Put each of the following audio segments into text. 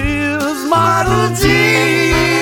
ride in his Model T.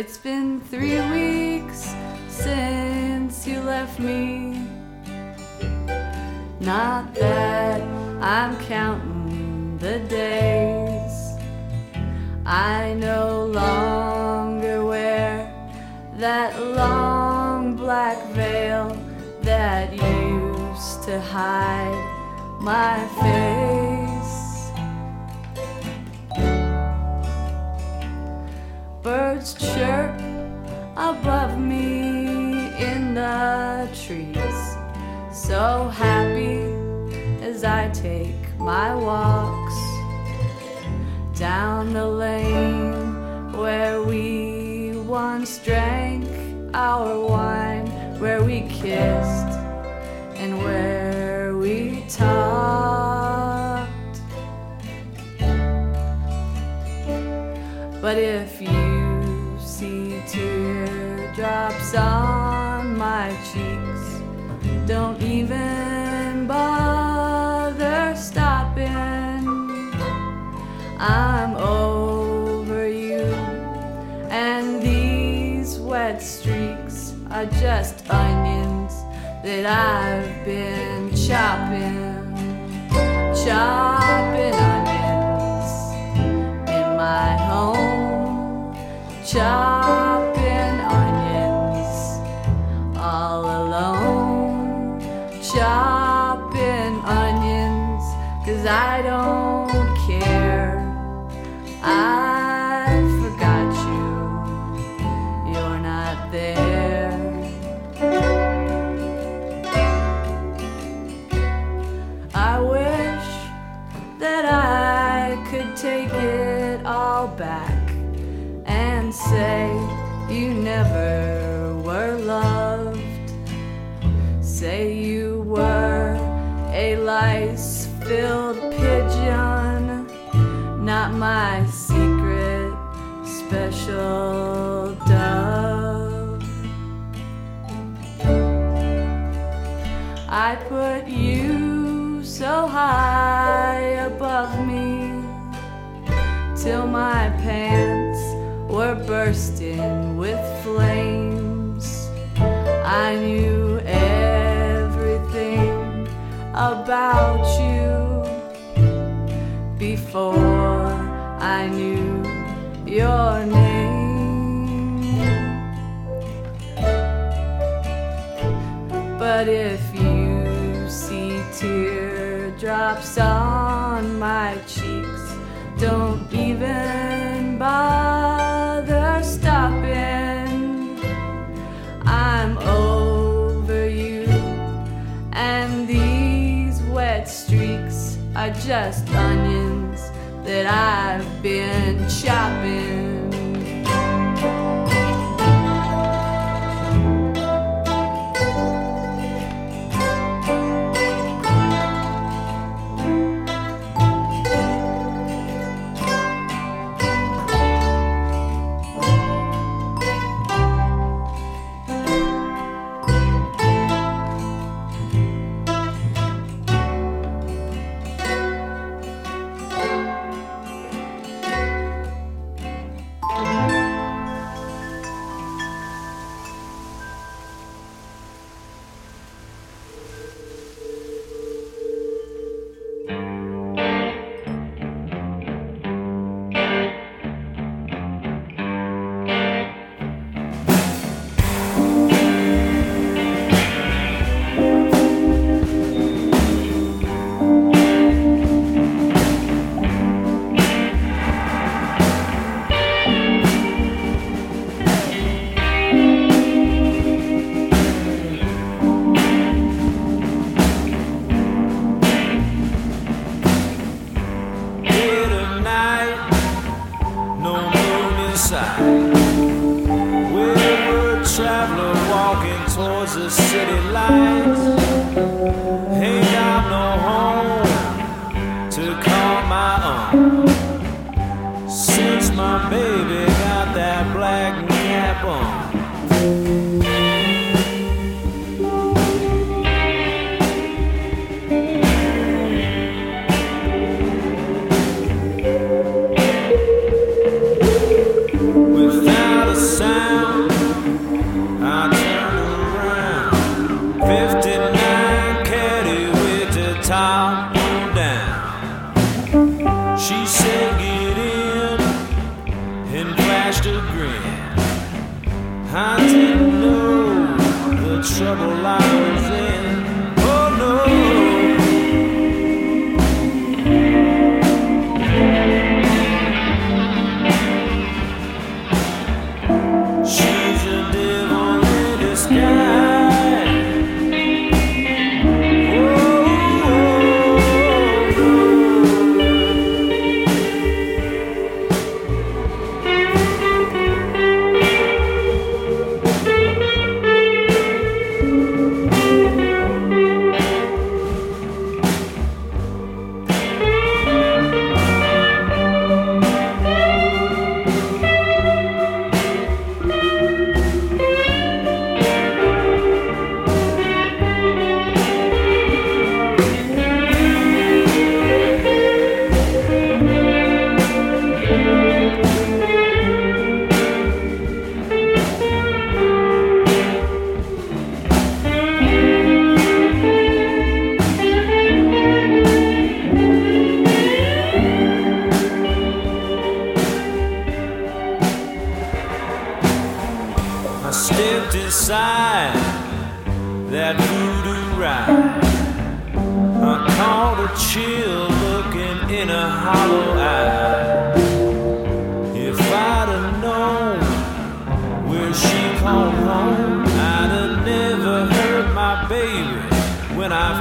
It's been three weeks since you left me. Not that I'm counting the days. I no longer wear that long black veil that used to hide my face. Chirp above me in the trees. So happy as I take my walks down the lane where we once drank our wine, where we kissed cheeks, don't even bother stopping. I'm over you, and these wet streaks are just onions that I've been chopping, chopping till my pants were bursting with flames. I knew everything about you before I knew your name. But if you see teardrops on just onions that I've been chopping.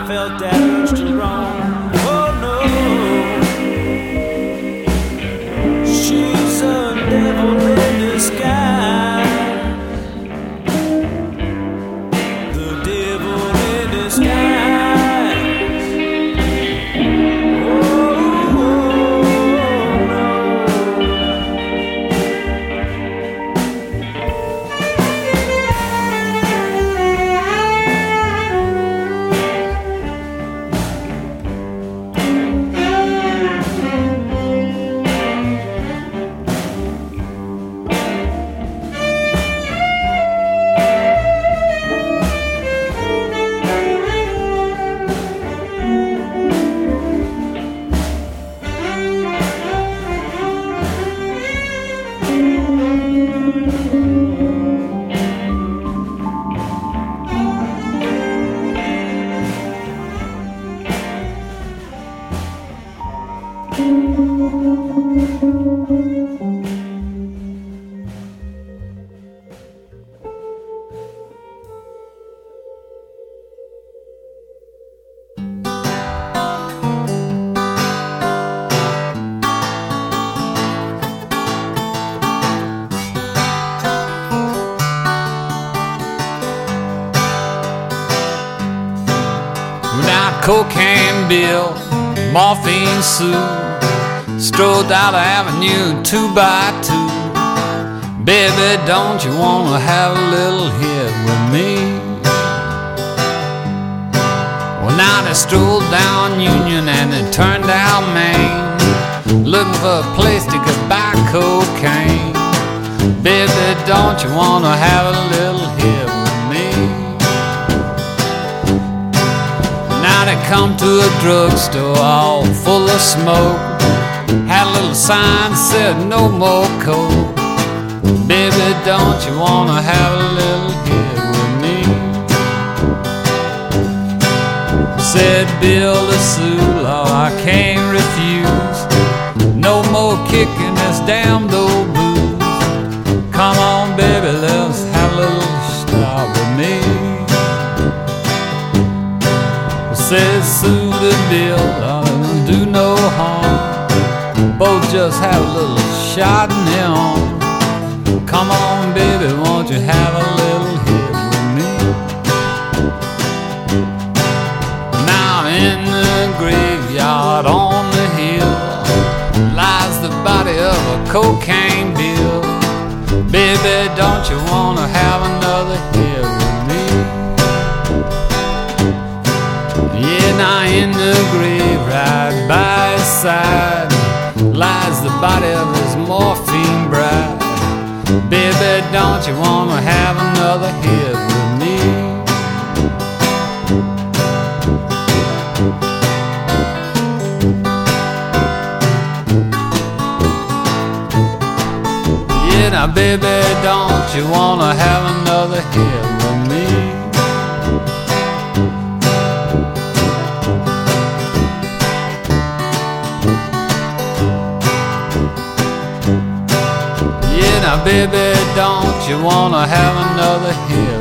Felt that urge to roam. The avenue two by two. Baby, don't you wanna have a little hit with me? Well, now they strolled down Union and they turned down Main, looking for a place to get buy cocaine. Baby, don't you wanna have a little hit with me? Now they come to a drugstore all full of smoke. Had a little sign said no more coke. Baby, don't you wanna have a little hit with me? Said Bill the Sula, I can't refuse. No more kicking this damned old booze. Come on, baby, let's have a little stop with me. Sue the Bill, do no harm. Both just have a little shot in arm. Come on, baby, won't you have a little hit with me? Now in the graveyard on the hill lies the body of a cocaine bill. Baby, don't you wanna have another hit with me? Yeah, now in the grave right by his side body of his morphine bride. Baby, don't you wanna have another hit with me? Yeah, now baby, don't you wanna have another hit? Baby, don't you wanna have another hit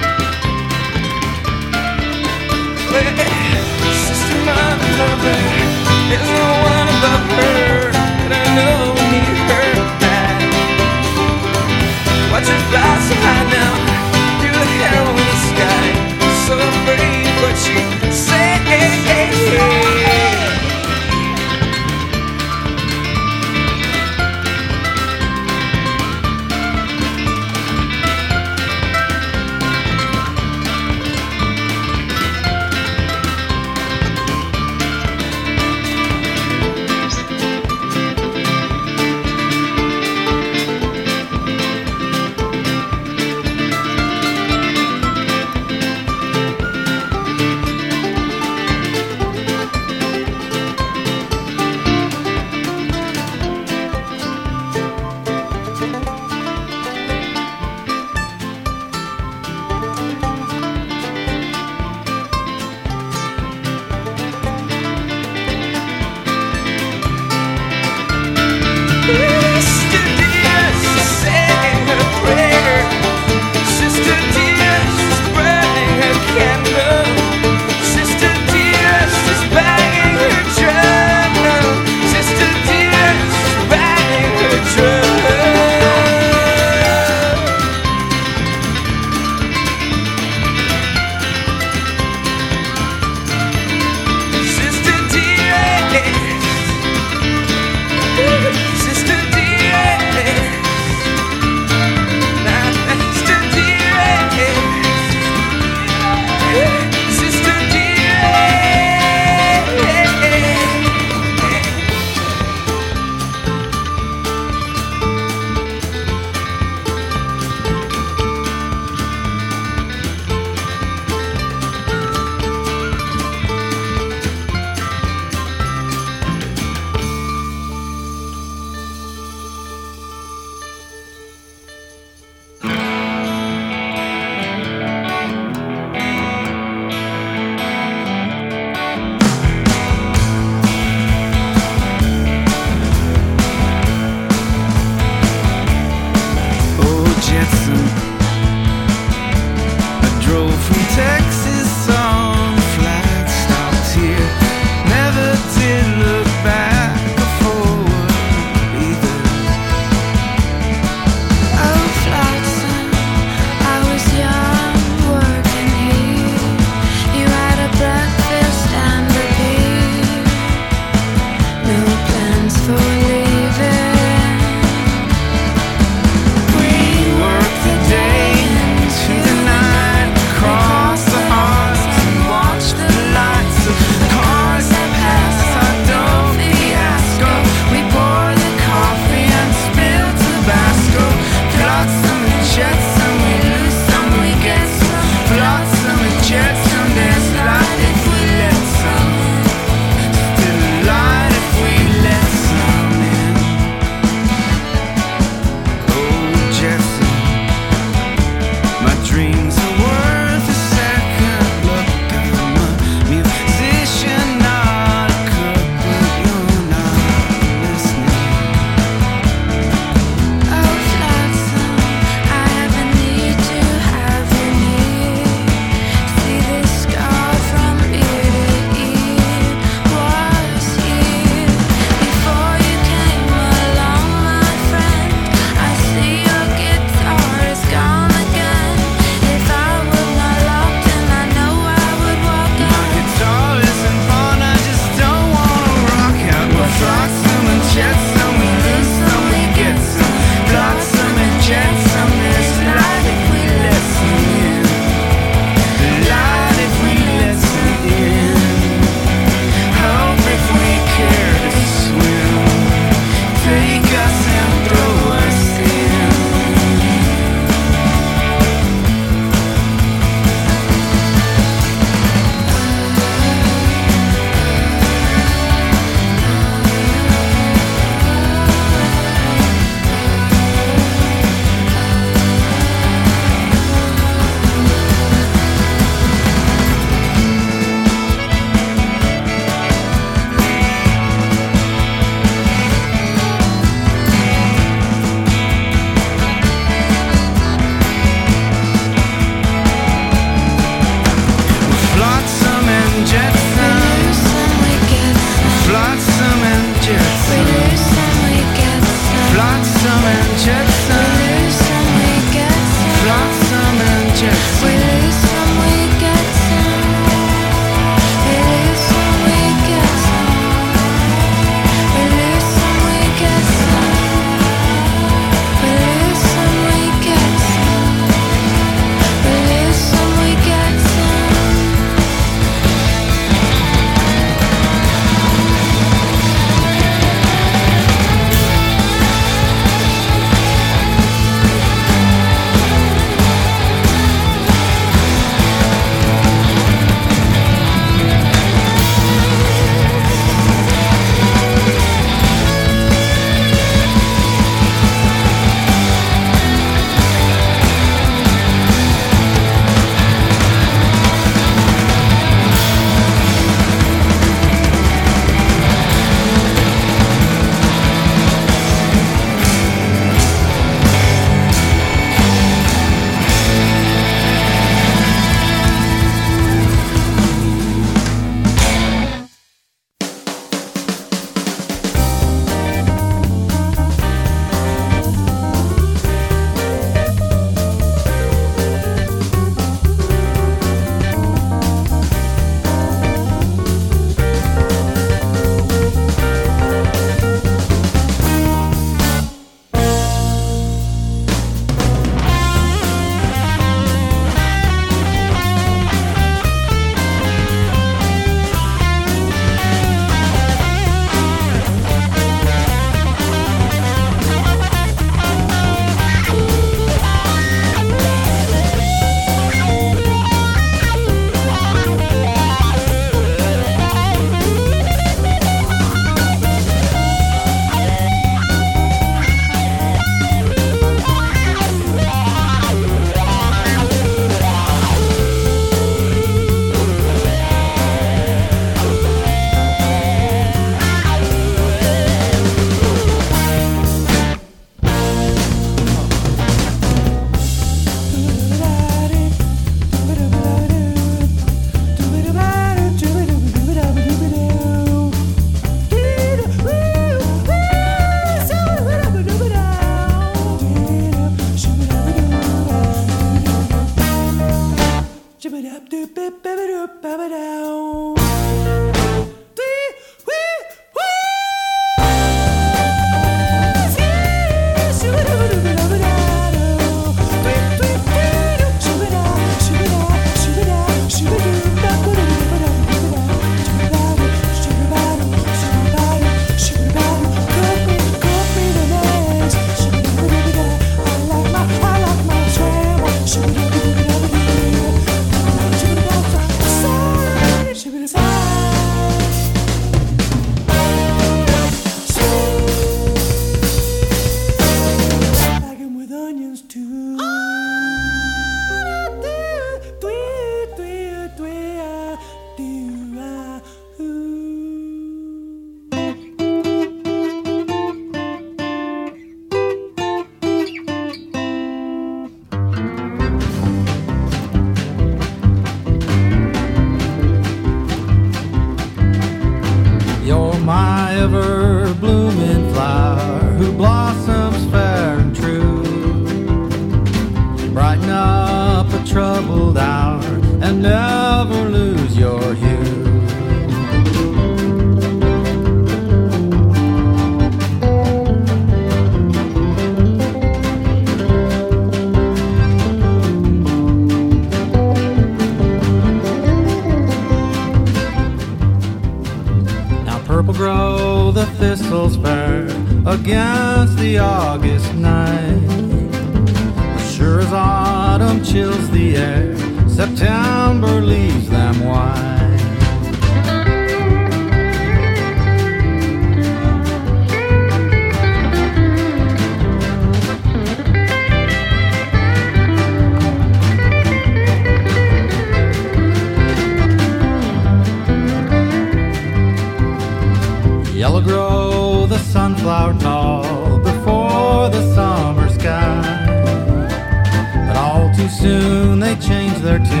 change their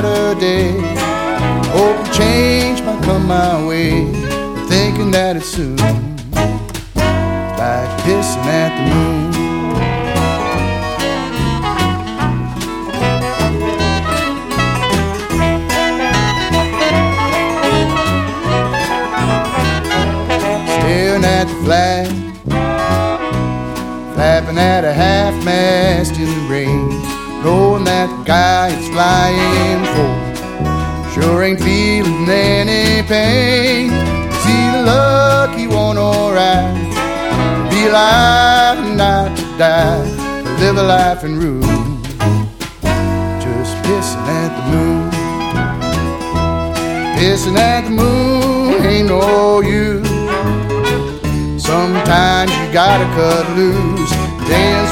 for a brighter day. Hoping change might come my way, thinking that it's soon. Like pissing at the moon. staring at the flag, flapping at a half mast in the rain, that guy is flying for sure ain't feeling any pain. Is he the lucky one or right? Be alive and not to die, live a life in ruin, just pissing at the moon. Pissing at the moon ain't no use. Sometimes you gotta cut loose, dance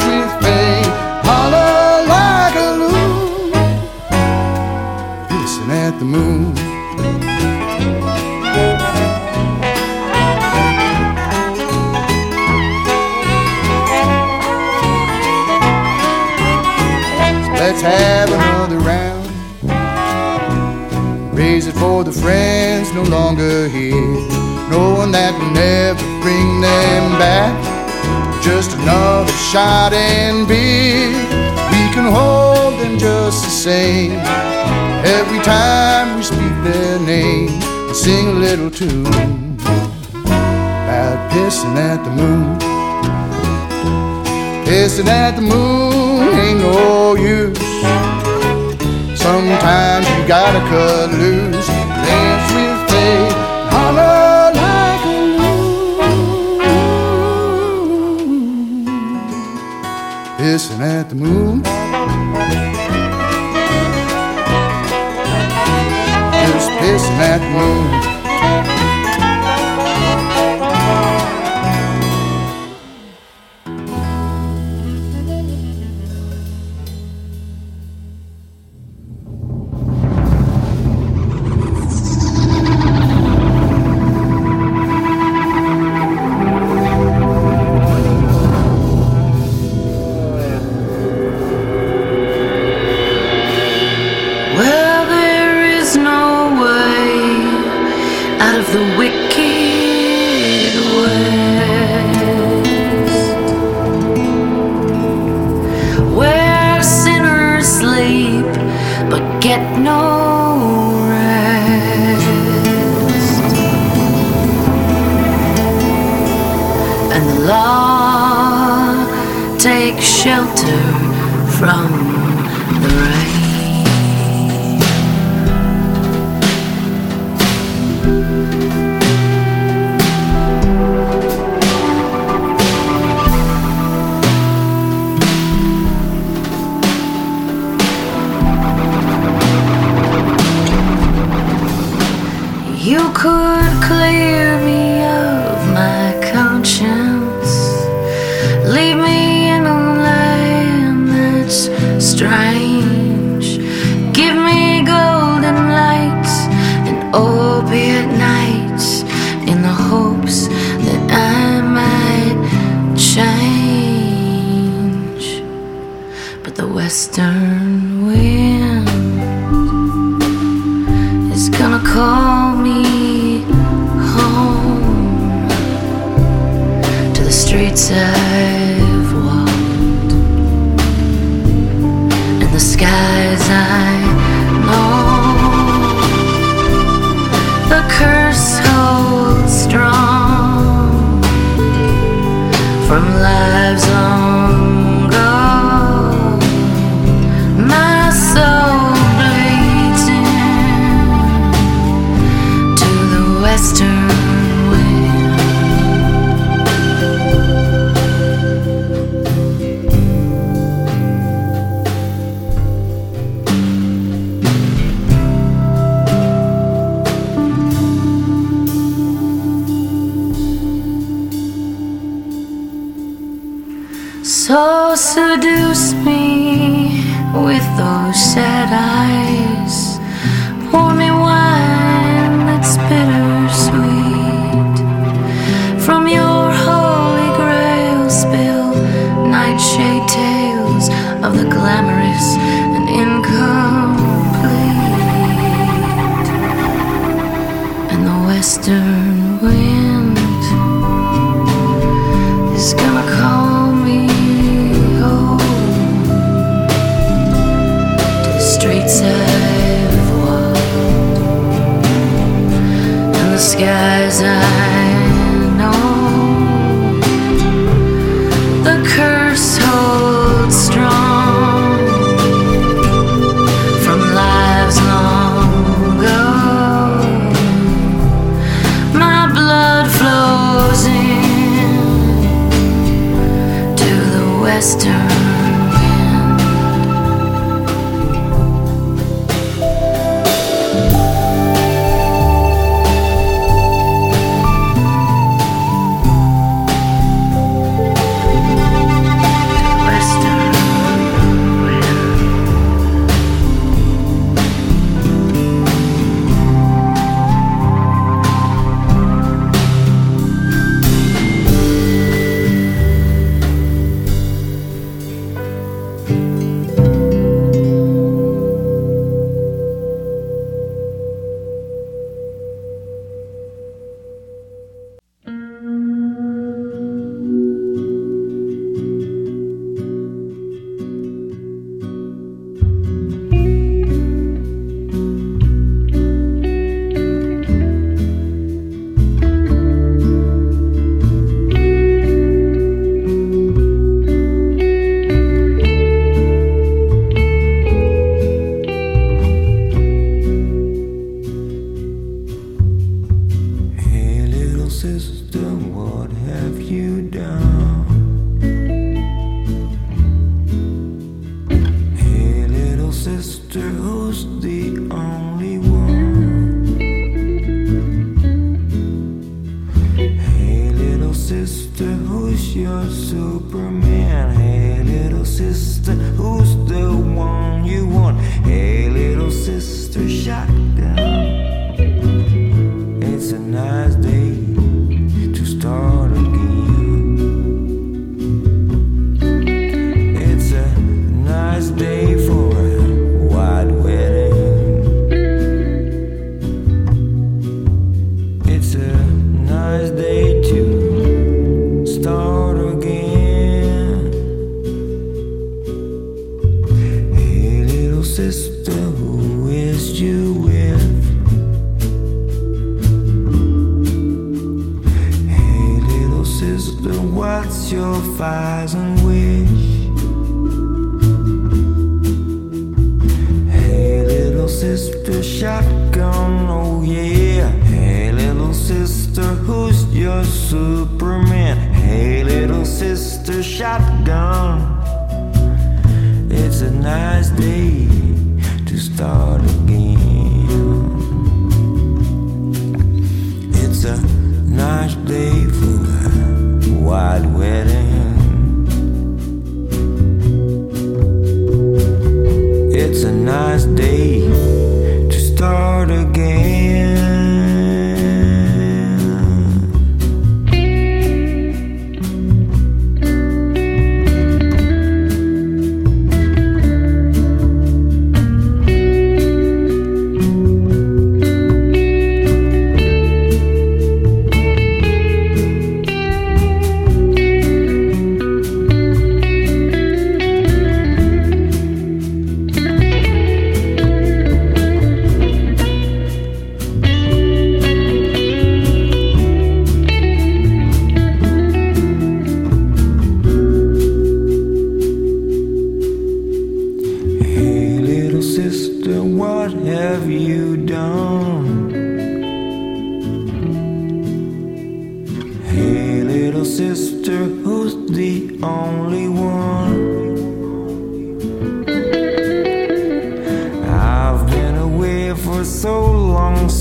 have another round. Raise it for the friends no longer here, knowing that we'll never bring them back. Just another shot and beer, we can hold them just the same. Every time we speak their name, we'll sing a little tune about pissing at the moon. Pissing at the moon ain't no use. Sometimes you gotta cut loose, dance with fate, holler like a loon. Hissing at the moon. Just pissing at the moon. gonna call me home to the street side. mystery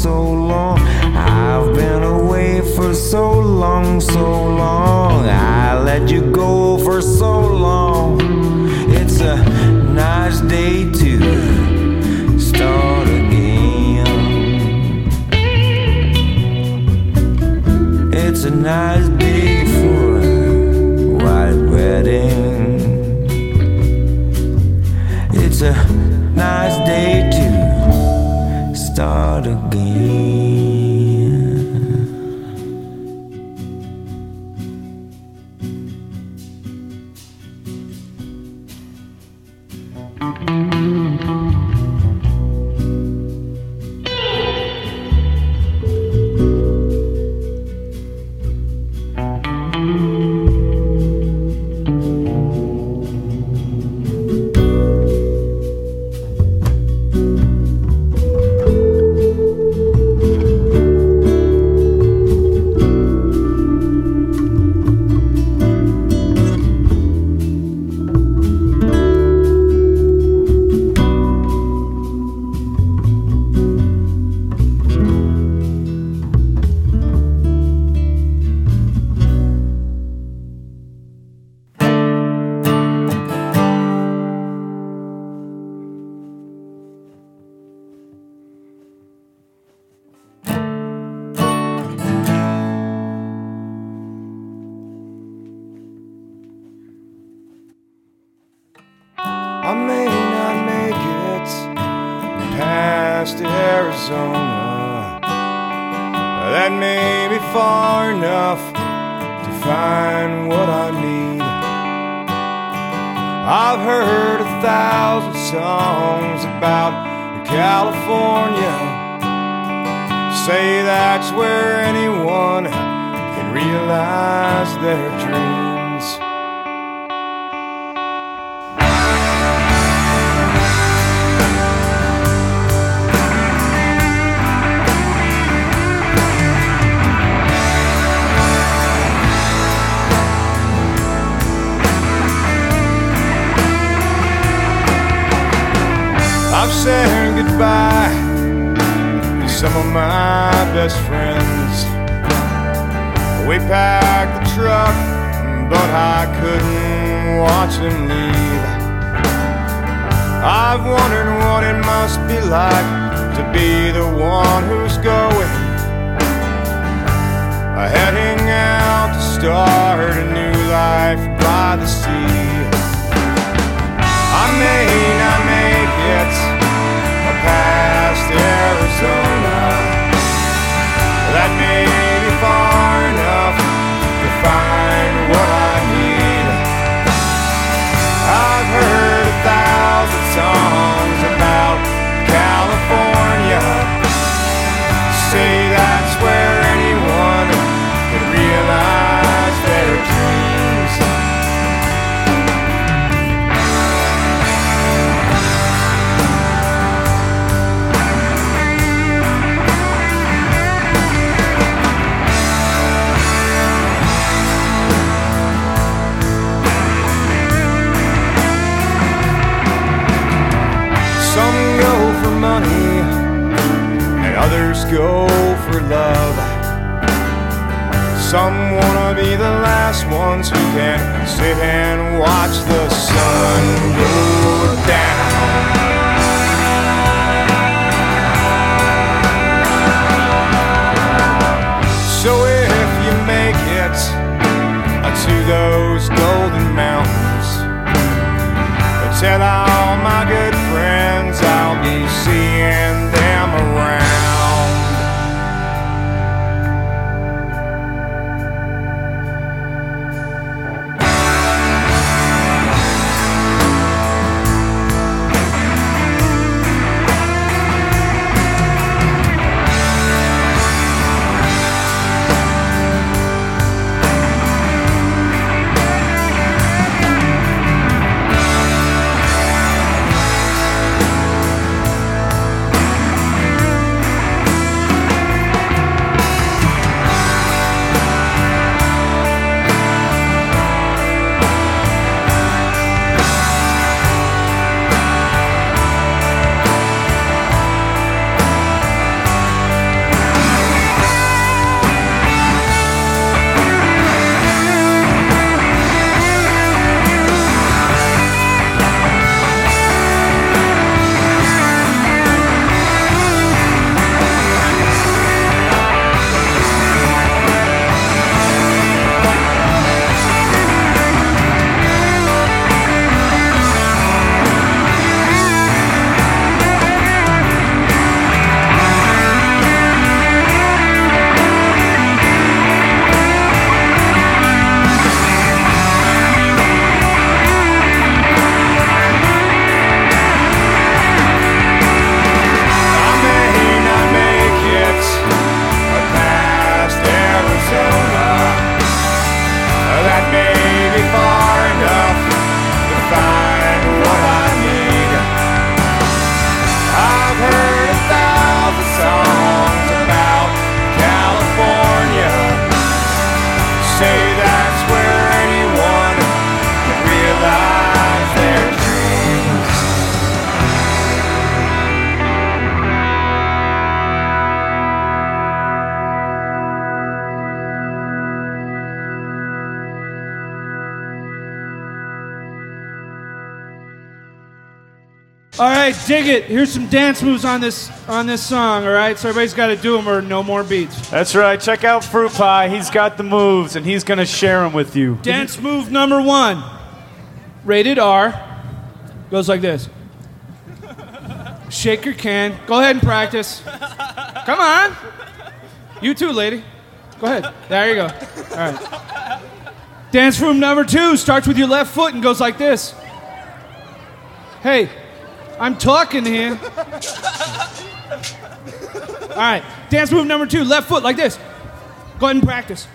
so long. I've been away for so long, so long. I let you go for so long. It's a nice day to start again. It's a nice find what I need. I've heard a thousand songs about California. Say that's where anyone can realize their dreams. Said goodbye to some of my best friends. We packed the truck, but I couldn't watch them leave. I've wondered what it must be like to be the one who's going, heading out to start a new life by the sea. I may not make it Arizona. That may money, and others go for love. Some wanna be the last ones who can sit and watch the sun go down. So if you make it to those golden mountains, tell all my good dig it. Here's some dance moves on this on this song. All right, so everybody's got to do them or no more beats. That's right. Check out Fruit Pie. He's got the moves, and he's going to share them with you. Dance move number one, rated R, goes like this. Shake your can. Go ahead and practice. Come on. You too, lady. Go ahead. There you go. All right. Dance move number two starts with your left foot and goes like this. Hey, I'm talking here. All right. Dance move number two, left foot like this. Go ahead and practice.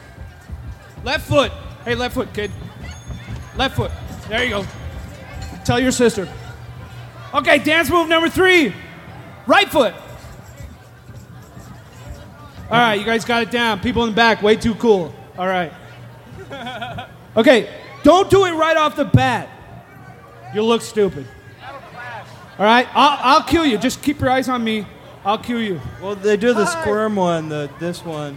Left foot. Hey, left foot, kid. Left foot. There you go. Tell your sister. Okay, dance move number three. Right foot. All right, you guys got it down. People in the back, way too cool. All right. Okay, don't do it right off the bat. You'll look stupid. All right, I'll, I'll kill you. Just keep your eyes on me. I'll kill you. Well, they do the squirm one, the this one.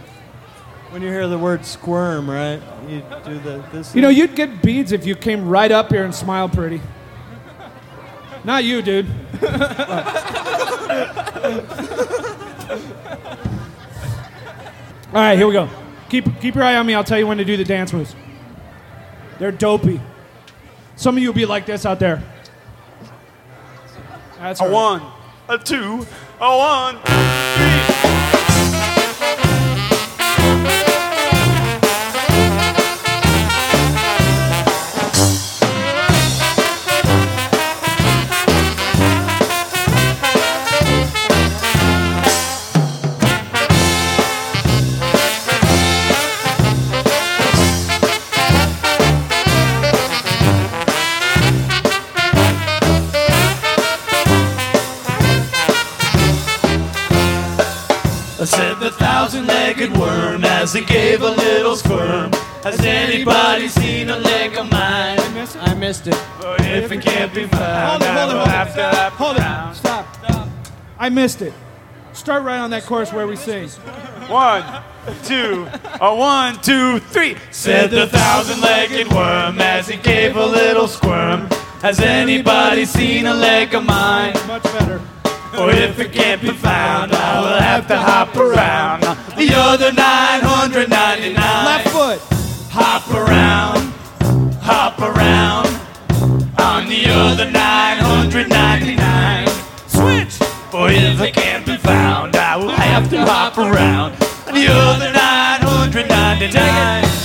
When you hear the word squirm, right? You do the this. You know, you'd get beads if you came right up here and smiled pretty. Not you, dude. All right, here we go. Keep keep your eye on me. I'll tell you when to do the dance moves. They're dopey. Some of you will be like this out there. That's A right. one, a two, a one, three. As he gave a little squirm. Has anybody seen a leg of mine? I missed it. But if it can't be found, Hold it, hold it, I hold it. have Hold it. Stop. Stop. I missed it. Start right on that chorus where we sing. One, two, a one, two, three. Said the thousand-legged worm as he gave a little squirm. Has anybody seen a leg of mine? Much better. Or if it can't be found, I will have to hop around the other 999. Left foot. Hop around, hop around on the other 999. Switch! For if it can't be found, I will have to hop around the other 999.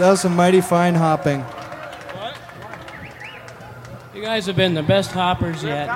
That was some mighty fine hopping. You guys have been the best hoppers yet.